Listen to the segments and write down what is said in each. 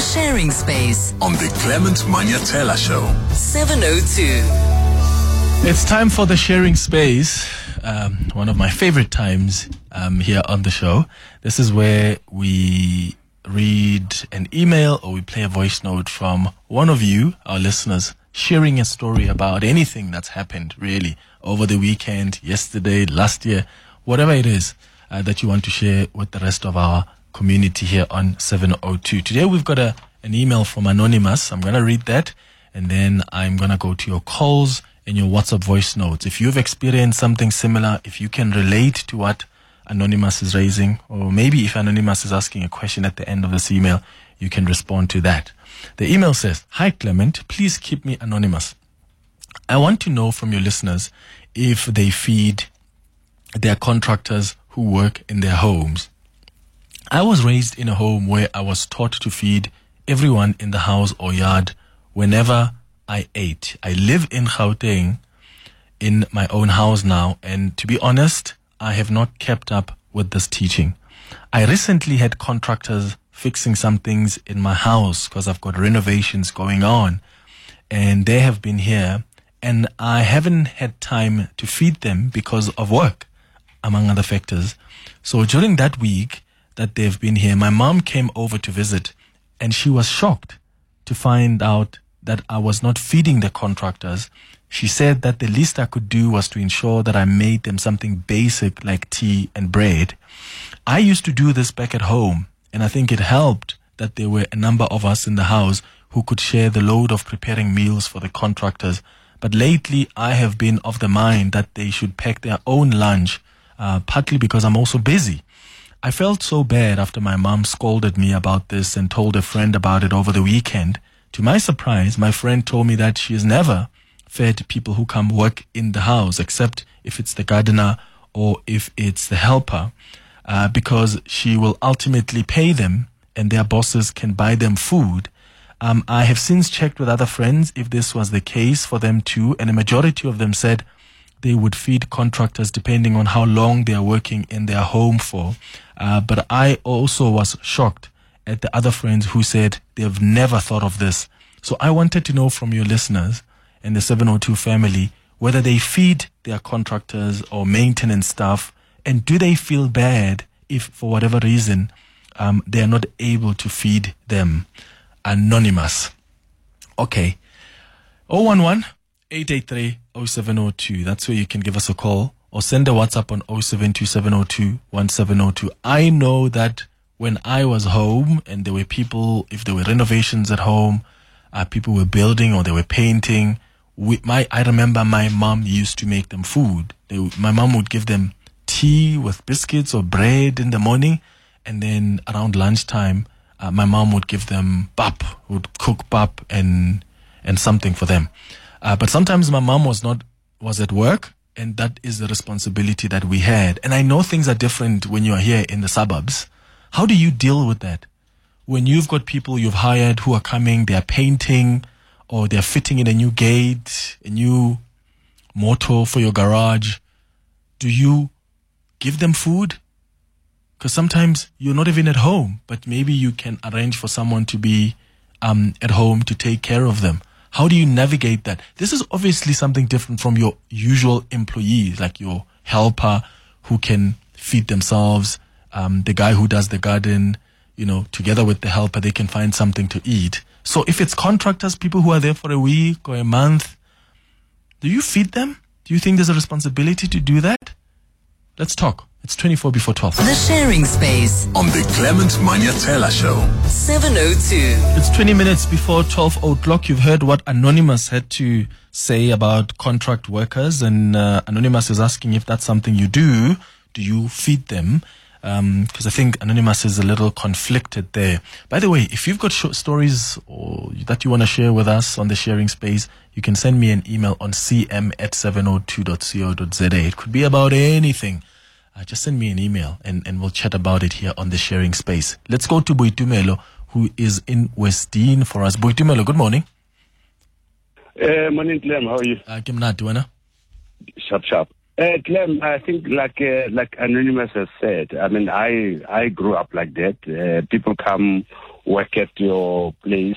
The Sharing Space, on the Clement Manyathela Show. 702. It's time for the sharing space. Um, one of my favorite times um, here on the show. This is where we read an email or we play a voice note from one of you, our listeners, sharing a story about anything that's happened really over the weekend, yesterday, last year, whatever it is uh, that you want to share with the rest of our community here on 702. Today we've got a, an email from Anonymous. I'm going to read that and then I'm going to go to your calls and your WhatsApp voice notes. If you've experienced something similar, if you can relate to what Anonymous is raising, or maybe if Anonymous is asking a question at the end of this email, you can respond to that. The email says, Hi Clement, please keep me anonymous. I want to know from your listeners if they feed their contractors who work in their homes. I was raised in a home where I was taught to feed everyone in the house or yard whenever I ate. I live in Gauteng in my own house now, and to be honest, I have not kept up with this teaching. I recently had contractors fixing some things in my house because I've got renovations going on, and they have been here, and I haven't had time to feed them because of work, among other factors. So during that week that they've been here, my mom came over to visit, and she was shocked to find out that I was not feeding the contractors. She said that the least I could do was to ensure that I made them something basic like tea and bread. I used to do this back at home, and I think it helped that there were a number of us in the house who could share the load of preparing meals for the contractors. But lately, I have been of the mind that they should pack their own lunch, uh, partly because I'm also busy. I felt so bad after my mom scolded me about this and told a friend about it over the weekend. To my surprise, my friend told me that she has never fed people who come work in the house, except if it's the gardener or if it's the helper, uh, because she will ultimately pay them and their bosses can buy them food. Um, I have since checked with other friends if this was the case for them too, and a majority of them said they would feed contractors depending on how long they are working in their home for. Uh, but I also was shocked at the other friends who said they've never thought of this. So I wanted to know from your listeners and the 702 family whether they feed their contractors or maintenance staff and do they feel bad if for whatever reason um, they are not able to feed them. Anonymous. Okay. 011 883 0702. That's where you can give us a call or send a WhatsApp on 072702 1702. I know that when I was home and there were people, if there were renovations at home, uh, people were building or they were painting. We, my, I remember my mom used to make them food. They, my mom would give them tea with biscuits or bread in the morning, and then around lunchtime, uh, my mom would give them pap, would cook pap and and something for them. Uh, but sometimes my mom was not was at work, and that is the responsibility that we had. And I know things are different when you are here in the suburbs. How do you deal with that? When you've got people you've hired who are coming, they're painting or they're fitting in a new gate, a new motor for your garage, do you give them food? Because sometimes you're not even at home, but maybe you can arrange for someone to be um, at home to take care of them. How do you navigate that? This is obviously something different from your usual employees, like your helper who can feed themselves, um, the guy who does the garden, you know, together with the helper, they can find something to eat. So if it's contractors, people who are there for a week or a month, do you feed them? Do you think there's a responsibility to do that? Let's talk. It's 24 before 12. The Sharing Space, On the Clement Manyathela Show. 702. It's 20 minutes before 12 o'clock. You've heard what Anonymous had to say about contract workers, and uh, Anonymous is asking if that's something you do. Do you feed them? Because I think Anonymous is a little conflicted there. By the way, if you've got short stories or that you want to share with us on the sharing space, you can send me an email on cm at 702.co.za. It could be about anything. Uh, just send me an email and, and we'll chat about it here on the sharing space. Let's go to Boitumelo, who is in Westdene for us. Boitumelo, good morning. Uh, morning, Clem. How are you? Uh, Kim Nat. Sharp, sharp. Uh, Clem, I think like uh, like Anonymous has said. I mean, I I grew up like that. Uh, people come work at your place.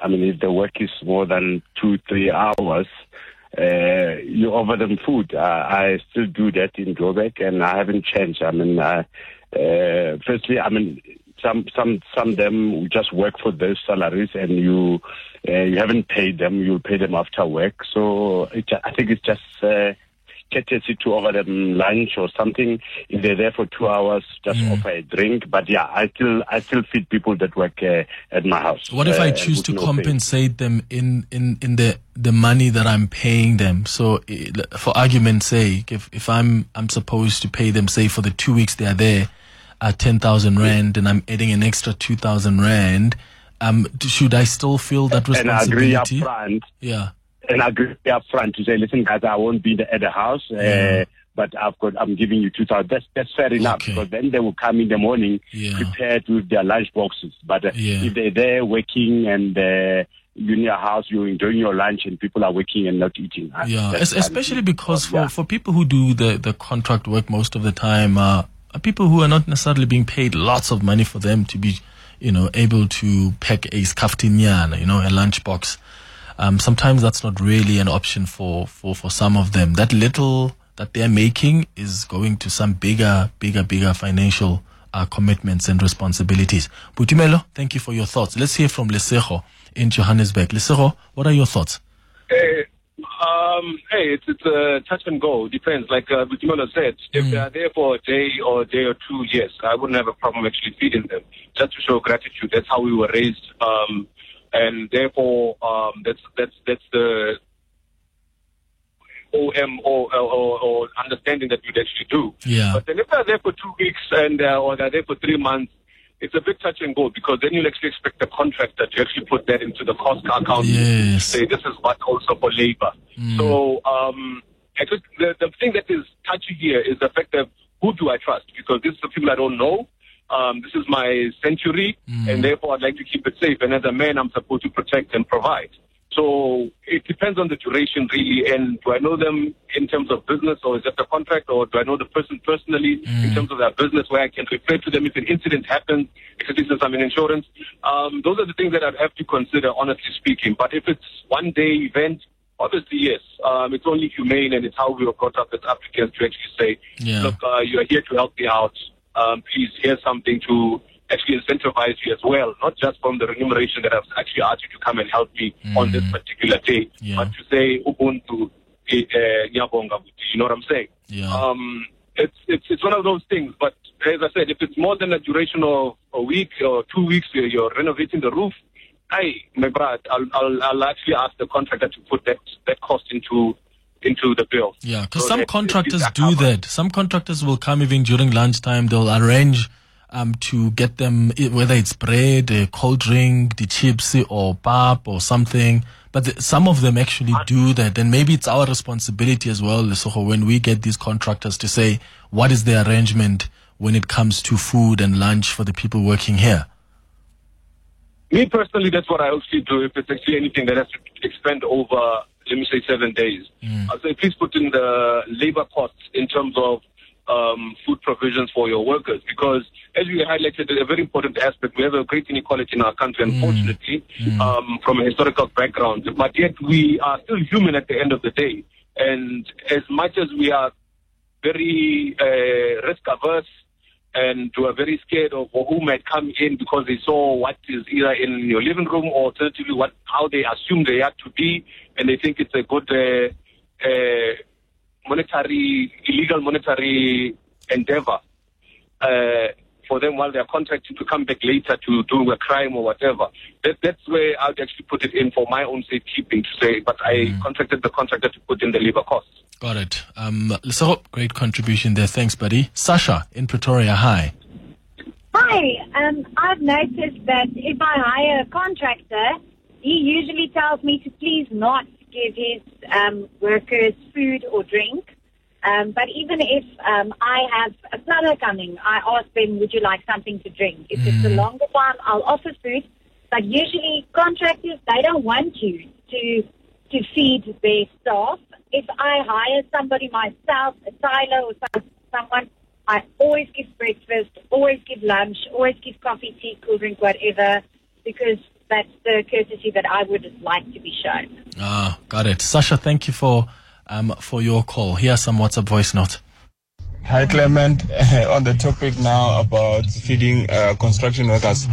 I mean, if the work is more than two, three hours, uh, you offer them food. Uh, I still do that in Joburg, and I haven't changed. I mean, uh, uh, firstly, I mean, some some some them just work for those salaries, and you uh, you haven't paid them. You pay them after work. So it, I think it's just. Uh, courtesy to offer them lunch or something. If they're there for two hours, just Mm. offer a drink. But yeah, I still I still feed people that work uh, at my house. What if I uh, choose to no pay. compensate them in, in, in the, the money that I'm paying them? So, for argument's sake, if, if I'm I'm supposed to pay them, say for the two weeks they are there, at ten thousand rand, and I'm adding an extra two thousand rand, um, should I still feel that responsibility? and I agree up front. Yeah. And I agree up front to say, listen, guys, I won't be at the house, uh, but I've got, I'm giving you two thousand. That's that's fair enough Okay. because then they will come in the morning Yeah. prepared with their lunch boxes. But uh, Yeah. if they're there working and uh, you're in your house, you're enjoying your lunch, and people are working and not eating. uh, Yeah, that's especially because for, Yeah. for people who do the, the contract work most of the time, uh, people who are not necessarily being paid lots of money for them to be, you know, able to pack a skaftiniana, you know, a lunchbox. Um, sometimes that's not really an option for, for, for some of them. That little that they're making is going to some bigger, bigger, bigger financial uh, commitments and responsibilities. Boitumelo, thank you for your thoughts. Let's hear from Lesego in Johannesburg. Lesego, what are your thoughts? Hey, um, hey, it's it's a touch and go. Depends. Like uh, Boitumelo said, if they are there for a day or a day or two, yes, I wouldn't have a problem actually feeding them just to show gratitude. That's how we were raised, um, and therefore, um, that's that's that's the OM or, or, or understanding that you'd actually do. Yeah. But then if they're there for two weeks and uh, or they're there for three months, it's a big touch and go because then you'll actually expect the contractor to actually put that into the cost account. Yes. Say this is what also for labor. So um, I think the, the thing that is touchy here is the fact that who do I trust? Because this is the people I don't know. Um, this is my century, and therefore I'd like to keep it safe. And as a man, I'm supposed to protect and provide. So it depends on the duration, really. And do I know them in terms of business, or is that a contract, or do I know the person personally in terms of their business, where I can refer to them if an incident happens, especially since I'm in insurance? Um, those are the things that I'd have to consider, honestly speaking. But if it's one day event, obviously yes, um, it's only humane, and it's how we were brought up as Africans to actually say, Yeah. look, uh, you are here to help me out. Um, please, here's something to actually incentivize you as well, not just from the remuneration that I've actually asked you to come and help me on this particular day, Yeah. but to say Ubuntu, eh, eh, you know what I'm saying? Yeah. Um, it's, it's, it's one of those things, but as I said, if it's more than a duration of a week or two weeks, you're, you're renovating the roof, hey, my brother, I'll, I'll, I'll actually ask the contractor to put that, that cost into, into the bill. Yeah, because So some contractors do that. Some contractors will come even during lunchtime. They'll arrange um, to get them, whether it's bread, a cold drink, the chips, or pap, or something. But the, some of them actually do that. And maybe it's our responsibility as well, Lesotho, when we get these contractors to say, what is the arrangement when it comes to food and lunch for the people working here? Me personally, that's what I actually do. If it's actually anything that has to expend over, let me say, seven days, I'll say please put in the labor costs in terms of um, food provisions for your workers. Because as we highlighted, a very important aspect, we have a great inequality in our country, unfortunately, um, from a historical background. But yet we are still human at the end of the day. And as much as we are very uh, risk averse and who are very scared of who might come in because they saw what is either in your living room or alternatively what how they assume they have to be and they think it's a good uh, uh, monetary illegal monetary endeavor. Uh, for them while they're contracted to come back later to do a crime or whatever. That, that's where I'd actually put it in for my own safekeeping to say, but I contracted the contractor to put in the labor costs. Got it. Um, so great contribution there. Thanks, buddy. Sasha in Pretoria. Hi. Hi, um, I've noticed that if I hire a contractor, he usually tells me to please not give his um, workers food or drink. Um, but even if um, I have a plumber coming, I ask them, would you like something to drink? If it's a longer time, I'll offer food. But usually contractors, they don't want you to to feed their staff. If I hire somebody myself, a tiler or some, someone, I always give breakfast, always give lunch, always give coffee, tea, cool drink, whatever, because that's the courtesy that I would like to be shown. Ah, got it. Sasha, thank you for um, for your call. Here's some WhatsApp voice note. Hi Clement, on the topic now about feeding uh, construction workers.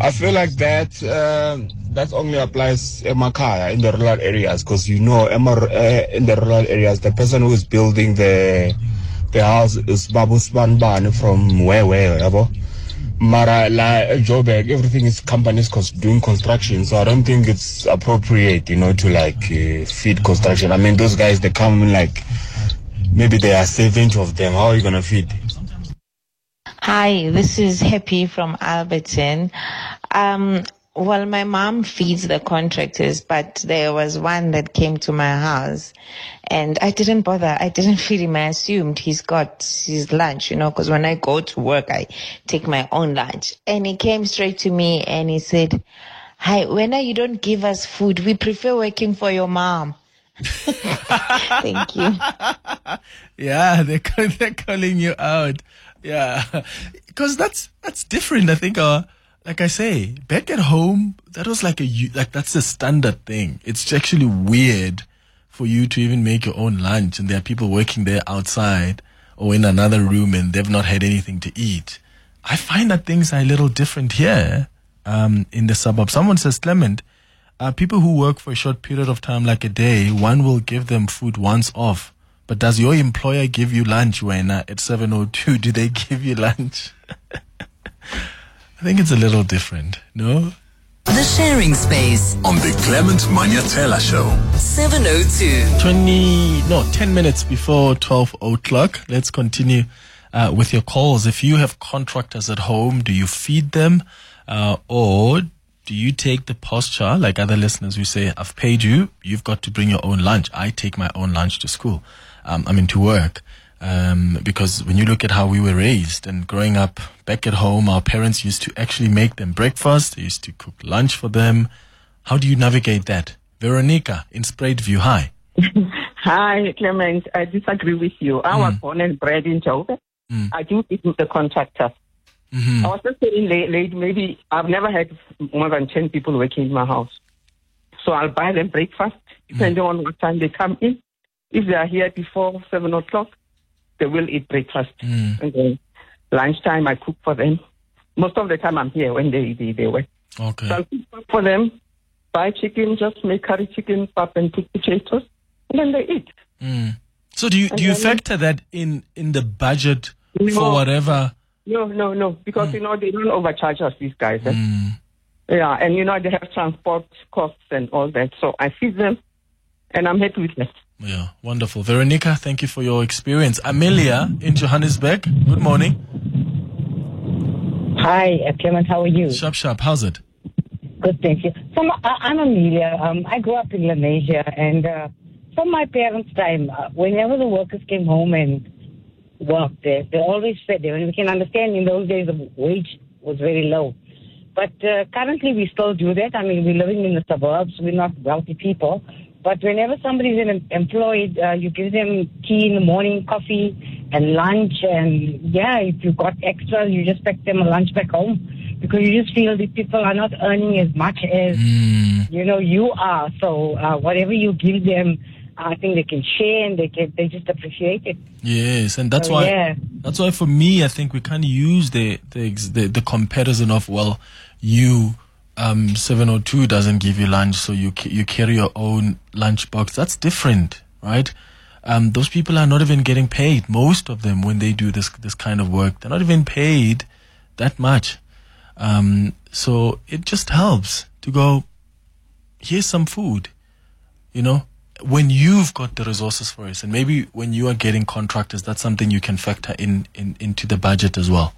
I feel like that uh, that only applies in Makaya in the rural areas because you know uh, in the rural areas the person who is building the the house is Babu Spanban from where where yabo. Mara la Joburg, everything is companies doing construction, so I don't think it's appropriate, you know, to like uh, feed construction. I mean, those guys they come like maybe there are 70 of them. How are you gonna feed? Hi, this is Happy from Alberton. Um, well, my mom feeds the contractors, but there was one that came to my house and I didn't bother. I didn't feed him. I assumed he's got his lunch, you know, because when I go to work, I take my own lunch. And he came straight to me and he said, Hi, when you don't give us food, we prefer working for your mom. Thank you. Yeah, they're they're calling you out. Yeah, because that's that's different. I think. Uh, like I say, back at home, that was like a like that's a standard thing. It's actually weird for you to even make your own lunch, and there are people working there outside or in another room, and they've not had anything to eat. I find that things are a little different here um, in the suburb. Someone says, Clement, uh, people who work for a short period of time, like a day, one will give them food once off. But does your employer give you lunch when uh, at 7.02? Do they give you lunch? I think it's a little different, no? The sharing space. On the Clement Manyathela Show. 702. 20, no, 10 minutes before 12 o'clock. Let's continue uh, with your calls. If you have contractors at home, do you feed them? Uh, or do you take the posture, like other listeners who say, I've paid you, you've got to bring your own lunch. I take my own lunch to school. Um, I mean, to work. Um, because when you look at how we were raised and growing up back at home, our parents used to actually make them breakfast. They used to cook lunch for them. How do you navigate that? Veronica in Spruitview, Hi. Hi, Clement. I disagree with you. I was born and bred in Joburg. I do eat with the contractors. Mm-hmm. I was just saying late, late, maybe I've never had more than 10 people working in my house. So I'll buy them breakfast, depending on what time they come in. If they are here before 7 o'clock, they will eat breakfast. Mm. And then lunchtime, I cook for them. Most of the time, I'm here when they, they, they work. So Okay. I'll cook for them, buy chicken, just make curry chicken, pap, and cook potatoes, and then they eat. Mm. So do you do you factor that in in the budget for whatever? No, no, no, because you know they don't overcharge us these guys. eh? Mm. Yeah, and you know they have transport costs and all that. So I feed them, and I'm happy with that. Yeah, wonderful. Veronica, thank you for your experience. Amelia in Johannesburg. Good morning. Hi, Clement. How are you? Sharp, sharp. How's it? Good, thank you. So I- I'm Amelia. Um, I grew up in Lenasia, and uh, from my parents' time, uh, whenever the workers came home and worked, they, they always fed them. And we can understand in those days the wage was very low. But uh, currently, we still do that. I mean, we're living in the suburbs. We're not wealthy people. But whenever somebody's in, employed, uh, you give them tea in the morning, coffee, and lunch. And yeah, if you've got extras, you just pack them a lunch back home because you just feel these people are not earning as much as Mm. you know you are. So uh, whatever you give them, I think they can share and they can they just appreciate it. Yes, and that's So, why. yeah. That's why for me, I think we can't use the the the, the comparison of well, you um 702 doesn't give you lunch, so you you carry your own lunch box. That's different, right? Um, those people are not even getting paid. Most of them, when they do this this kind of work, they're not even paid that much. Um, so it just helps to go. Here's some food, you know. When you've got the resources for it, and maybe when you are getting contractors, that's something you can factor in, in into the budget as well.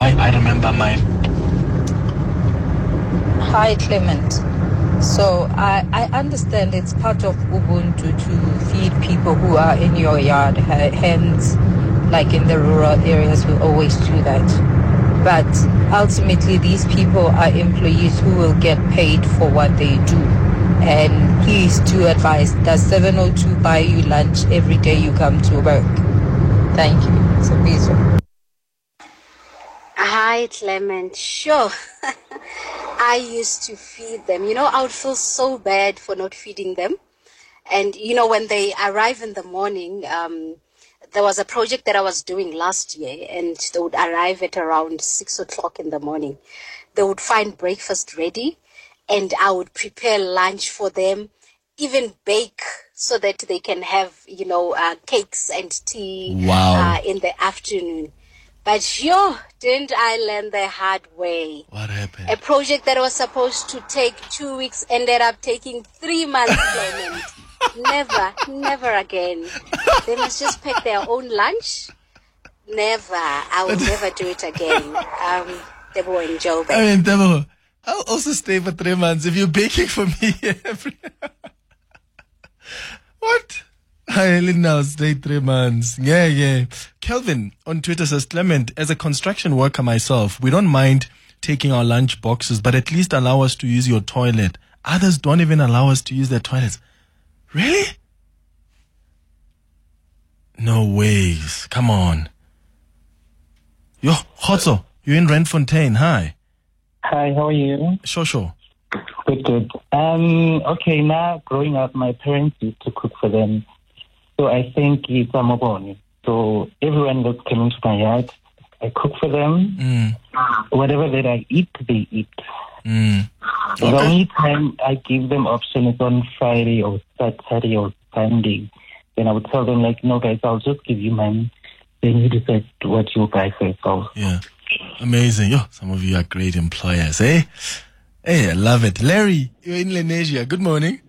I, I remember my Hi, Clement. So I, I understand it's part of Ubuntu to feed people who are in your yard. Hence, like in the rural areas, we always do that. But ultimately, these people are employees who will get paid for what they do. And please do advise, does 702 buy you lunch every day you come to work? Thank you. It's a pleasure. Hi, Clement. Sure. I used to feed them. You know, I would feel so bad for not feeding them. And, you know, when they arrive in the morning, um, there was a project that I was doing last year, and they would arrive at around six o'clock in the morning. They would find breakfast ready, and I would prepare lunch for them, even bake so that they can have, you know, uh, cakes and tea Wow. uh, in the afternoon. But yo, didn't I learn the hard way? What happened? A project that was supposed to take two weeks ended up taking three months, Clement. never, never again. They must just pack their own lunch. Never. I will never do it again. Um, they will enjoy I mean, Debo, I'll also stay for three months if you're baking for me every. what? I only now stay three months. Yeah, yeah. Kelvin on Twitter says, Clement, as a construction worker myself, we don't mind taking our lunch boxes, but at least allow us to use your toilet. Others don't even allow us to use their toilets. Really? No ways. Come on. Yo, Khotso, you're in Randfontein. Hi. Hi, how are you? Sure, sure. Good, good. Um, okay, now growing up, my parents used to cook for them. So I think it's a mobile. So everyone that coming to my yard, I cook for them. Mm. Whatever that I eat, they eat. Mm. The only time I give them option is on Friday or Saturday or Sunday. Then I would tell them like, no guys, I'll just give you money. Then you decide what you buy for yourself. Yeah. Amazing. Yo, some of you are great employers, eh? Hey, I love it. Larry, you're in Lenasia. Good morning.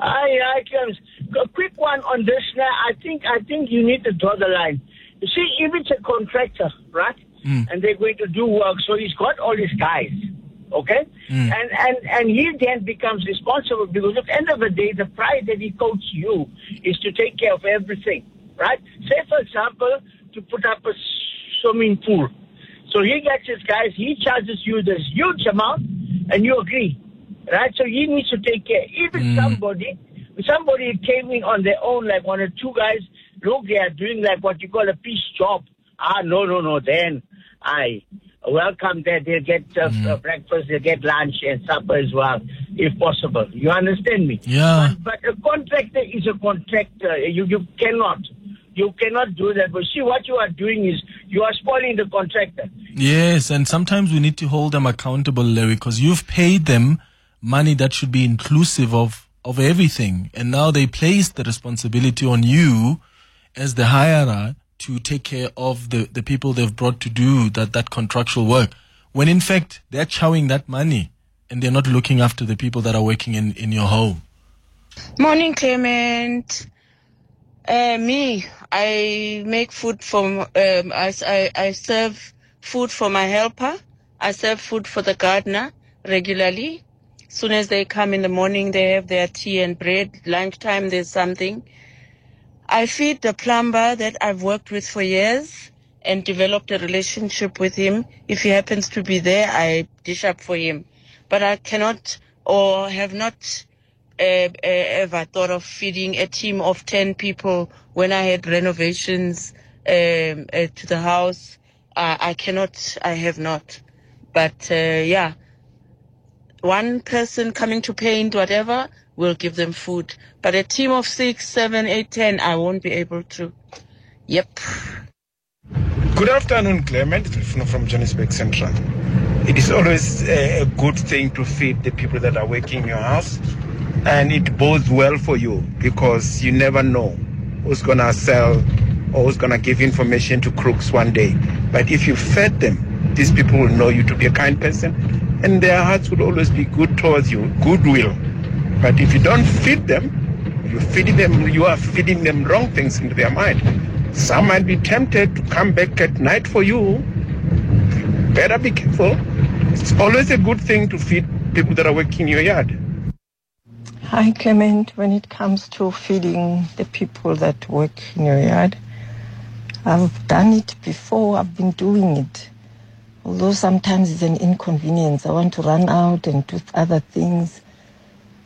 Hi, hi, Clems. A quick one on this now. I think I think you need to draw the line. You see, if it's a contractor, right, Mm. and they're going to do work, so he's got all his guys, okay, Mm. and and and he then becomes responsible because at the end of the day, the price that he quotes you is to take care of everything, right? Say, for example, to put up a swimming pool. So he gets his guys, he charges you this huge amount, and you agree, right? So he needs to take care. Even it's somebody, somebody came in on their own, like one or two guys, look, they are doing like what you call a piece job. Ah, no, no, no, then I welcome that they get uh, uh, breakfast, they get lunch and supper as well, if possible. You understand me? Yeah. But, but a contractor is a contractor. You, you cannot. You cannot do that. But see, what you are doing is you are spoiling the contractor. Yes, and sometimes we need to hold them accountable, Larry, because you've paid them money that should be inclusive of, of everything. And now they place the responsibility on you as the hirer to take care of the, the people they've brought to do that, that contractual work. When in fact, they're chowing that money and they're not looking after the people that are working in, in your home. Morning, Clement. Uh, me, I make food from, um, I, I, I serve food for my helper. I serve food for the gardener regularly. Soon as they come in the morning, they have their tea and bread. Lunchtime, there's something. I feed the plumber that I've worked with for years and developed a relationship with him. If he happens to be there, I dish up for him. But I cannot or have not uh, uh, ever thought of feeding a team of 10 people when I had renovations um, uh, to the house. Uh, I cannot, I have not. But uh, yeah, one person coming to paint, whatever, will give them food. But a team of six, seven, eight, ten, I won't be able to. Yep. Good afternoon, Clement. From Johannesburg Central. It is always a, a good thing to feed the people that are working in your house, and it bodes well for you because you never know who's gonna sell or who's gonna give information to crooks one day. But if you fed them, these people will know you to be a kind person, and their hearts will always be good towards you, goodwill. But if you don't feed them, you feeding them, you are feeding them wrong things into their mind. Some might be tempted to come back at night for you. Better be careful. It's always a good thing to feed people that are working in your yard. Hi, Clement. When it comes to feeding the people that work in your yard, I've done it before. I've been doing it. Although sometimes it's an inconvenience. I want to run out and do other things.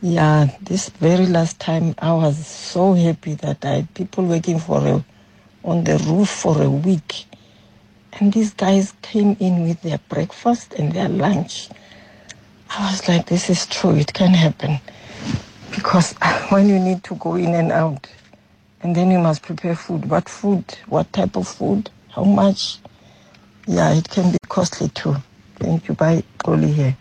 Yeah, this very last time I was so happy that I had people working for a on the roof for a week. And these guys came in with their breakfast and their lunch. I was like, this is true, it can happen. Because when you need to go in and out, and then you must prepare food. What food? What type of food? How much? Yeah, it can be costly too. Thank you. Bye, Oli here.